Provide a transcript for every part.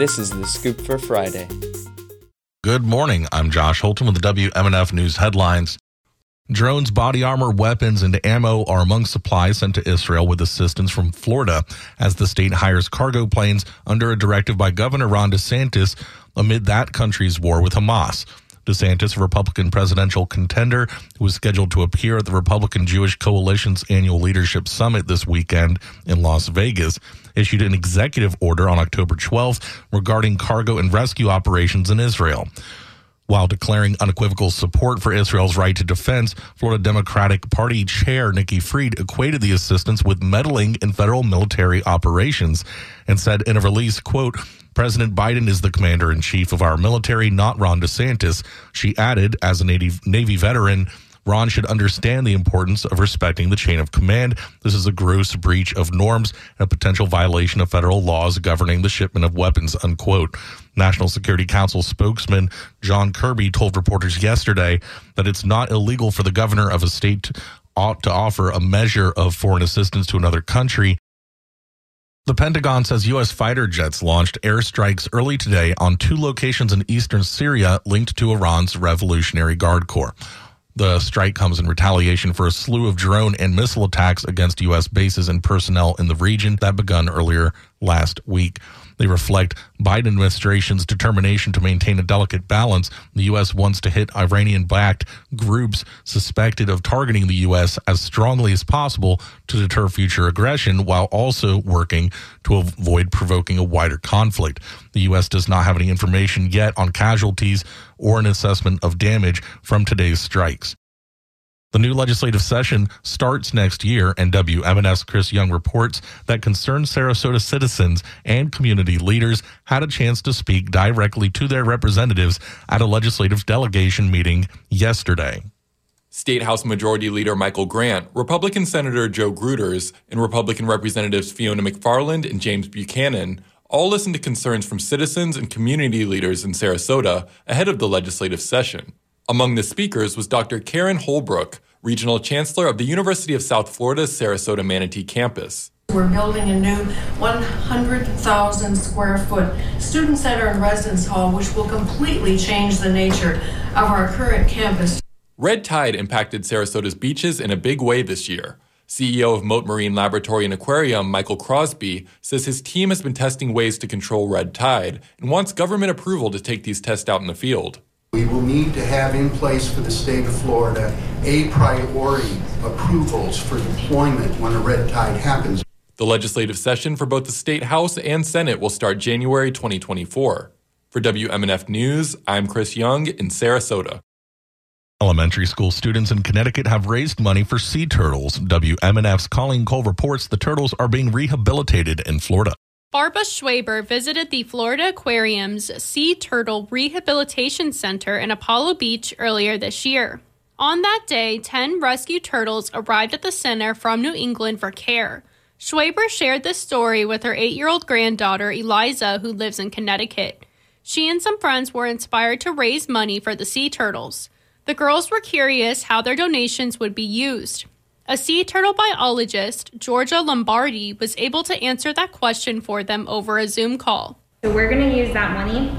This is the Scoop for Friday. Good morning. I'm Josh Holton with the WMNF News headlines. Drones, body armor, weapons, and ammo are among supplies sent to Israel with assistance from Florida as the state hires cargo planes under a directive by Governor Ron DeSantis amid that country's war with Hamas. DeSantis, a Republican presidential contender who is scheduled to appear at the Republican Jewish Coalition's annual leadership summit this weekend in Las Vegas, issued an executive order on October 12th regarding cargo and rescue operations in Israel. While declaring unequivocal support for Israel's right to defense, Florida Democratic Party Chair Nikki Fried equated the assistance with meddling in federal military operations and said in a release, quote, President Biden is the commander in chief of our military, not Ron DeSantis. She added, as a Navy, Navy veteran, Ron should understand the importance of respecting the chain of command. This is a gross breach of norms and a potential violation of federal laws governing the shipment of weapons, unquote. National Security Council spokesman John Kirby told reporters yesterday that it's not illegal for the governor of a state ought to offer a measure of foreign assistance to another country. The Pentagon says U.S. fighter jets launched airstrikes early today on two locations in eastern Syria linked to Iran's Revolutionary Guard Corps. The strike comes in retaliation for a slew of drone and missile attacks against U.S. bases and personnel in the region that begun earlier last week. They reflect Biden administration's determination to maintain a delicate balance. The U.S. wants to hit Iranian backed groups suspected of targeting the U.S. as strongly as possible to deter future aggression while also working to avoid provoking a wider conflict. The U.S. does not have any information yet on casualties or an assessment of damage from today's strikes. The new legislative session starts next year, and WMNF's Chris Young reports that concerned Sarasota citizens and community leaders had a chance to speak directly to their representatives at a legislative delegation meeting yesterday. State House Majority Leader Michael Grant, Republican Senator Joe Gruters, and Republican Representatives Fiona McFarland and James Buchanan all listened to concerns from citizens and community leaders in Sarasota ahead of the legislative session. Among the speakers was Dr. Karen Holbrook, Regional Chancellor of the University of South Florida's Sarasota Manatee campus. We're building a new 100,000 square foot student center and residence hall, which will completely change the nature of our current campus. Red tide impacted Sarasota's beaches in a big way this year. CEO of Mote Marine Laboratory and Aquarium, Michael Crosby, says his team has been testing ways to control red tide and wants government approval to take these tests out in the field. We will need to have in place for the state of Florida a priority approvals for deployment when a red tide happens. The legislative session for both the State House and Senate will start January 2024. For WMNF News, I'm Chris Young in Sarasota. Elementary school students in Connecticut have raised money for sea turtles. WMNF's Colleen Cole reports the turtles are being rehabilitated in Florida. Barbara Schwaber visited the Florida Aquarium's Sea Turtle Rehabilitation Center in Apollo Beach earlier this year. On that day, 10 rescued turtles arrived at the center from New England for care. Schwaber shared this story with her eight year old granddaughter, Eliza, who lives in Connecticut. She and some friends were inspired to raise money for the sea turtles. The girls were curious how their donations would be used. A sea turtle biologist, Georgia Lombardi, was able to answer that question for them over a Zoom call. So, we're going to use that money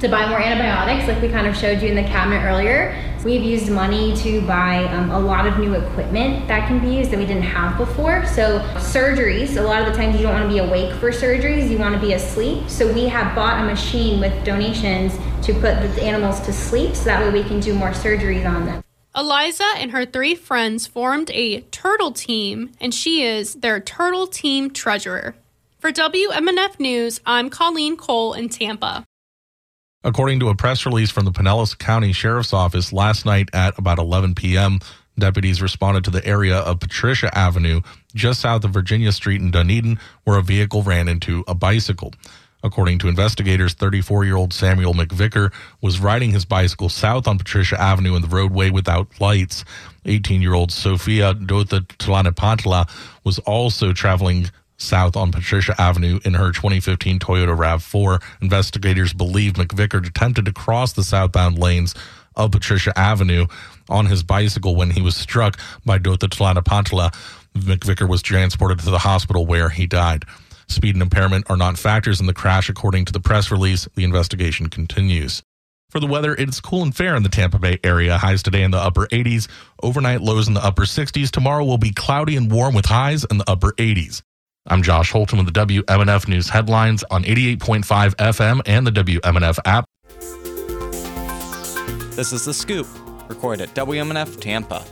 to buy more antibiotics, like we kind of showed you in the cabinet earlier. We've used money to buy um, a lot of new equipment that can be used that we didn't have before. So, surgeries, a lot of the times you don't want to be awake for surgeries, you want to be asleep. So, we have bought a machine with donations to put the animals to sleep so that way we can do more surgeries on them. Eliza and her three friends formed a turtle team, and she is their turtle team treasurer. For WMNF News, I'm Colleen Cole in Tampa. According to a press release from the Pinellas County Sheriff's Office last night at about 11 p.m., deputies responded to the area of Patricia Avenue, just south of Virginia Street in Dunedin, where a vehicle ran into a bicycle. According to investigators, 34 year old Samuel McVicker was riding his bicycle south on Patricia Avenue in the roadway without lights. 18 year old Sophia Dotha Tlanapantla was also traveling south on Patricia Avenue in her 2015 Toyota RAV4. Investigators believe McVicker attempted to cross the southbound lanes of Patricia Avenue on his bicycle when he was struck by Dotha Tlanapantla. McVicker was transported to the hospital where he died. Speed and impairment are not factors in the crash, according to the press release. The investigation continues. For the weather, it's cool and fair in the Tampa Bay area. Highs today in the upper 80s, overnight lows in the upper 60s. Tomorrow will be cloudy and warm with highs in the upper 80s. I'm Josh Holton with the WMNF News headlines on 88.5 FM and the WMNF app. This is The Scoop, recorded at WMNF Tampa.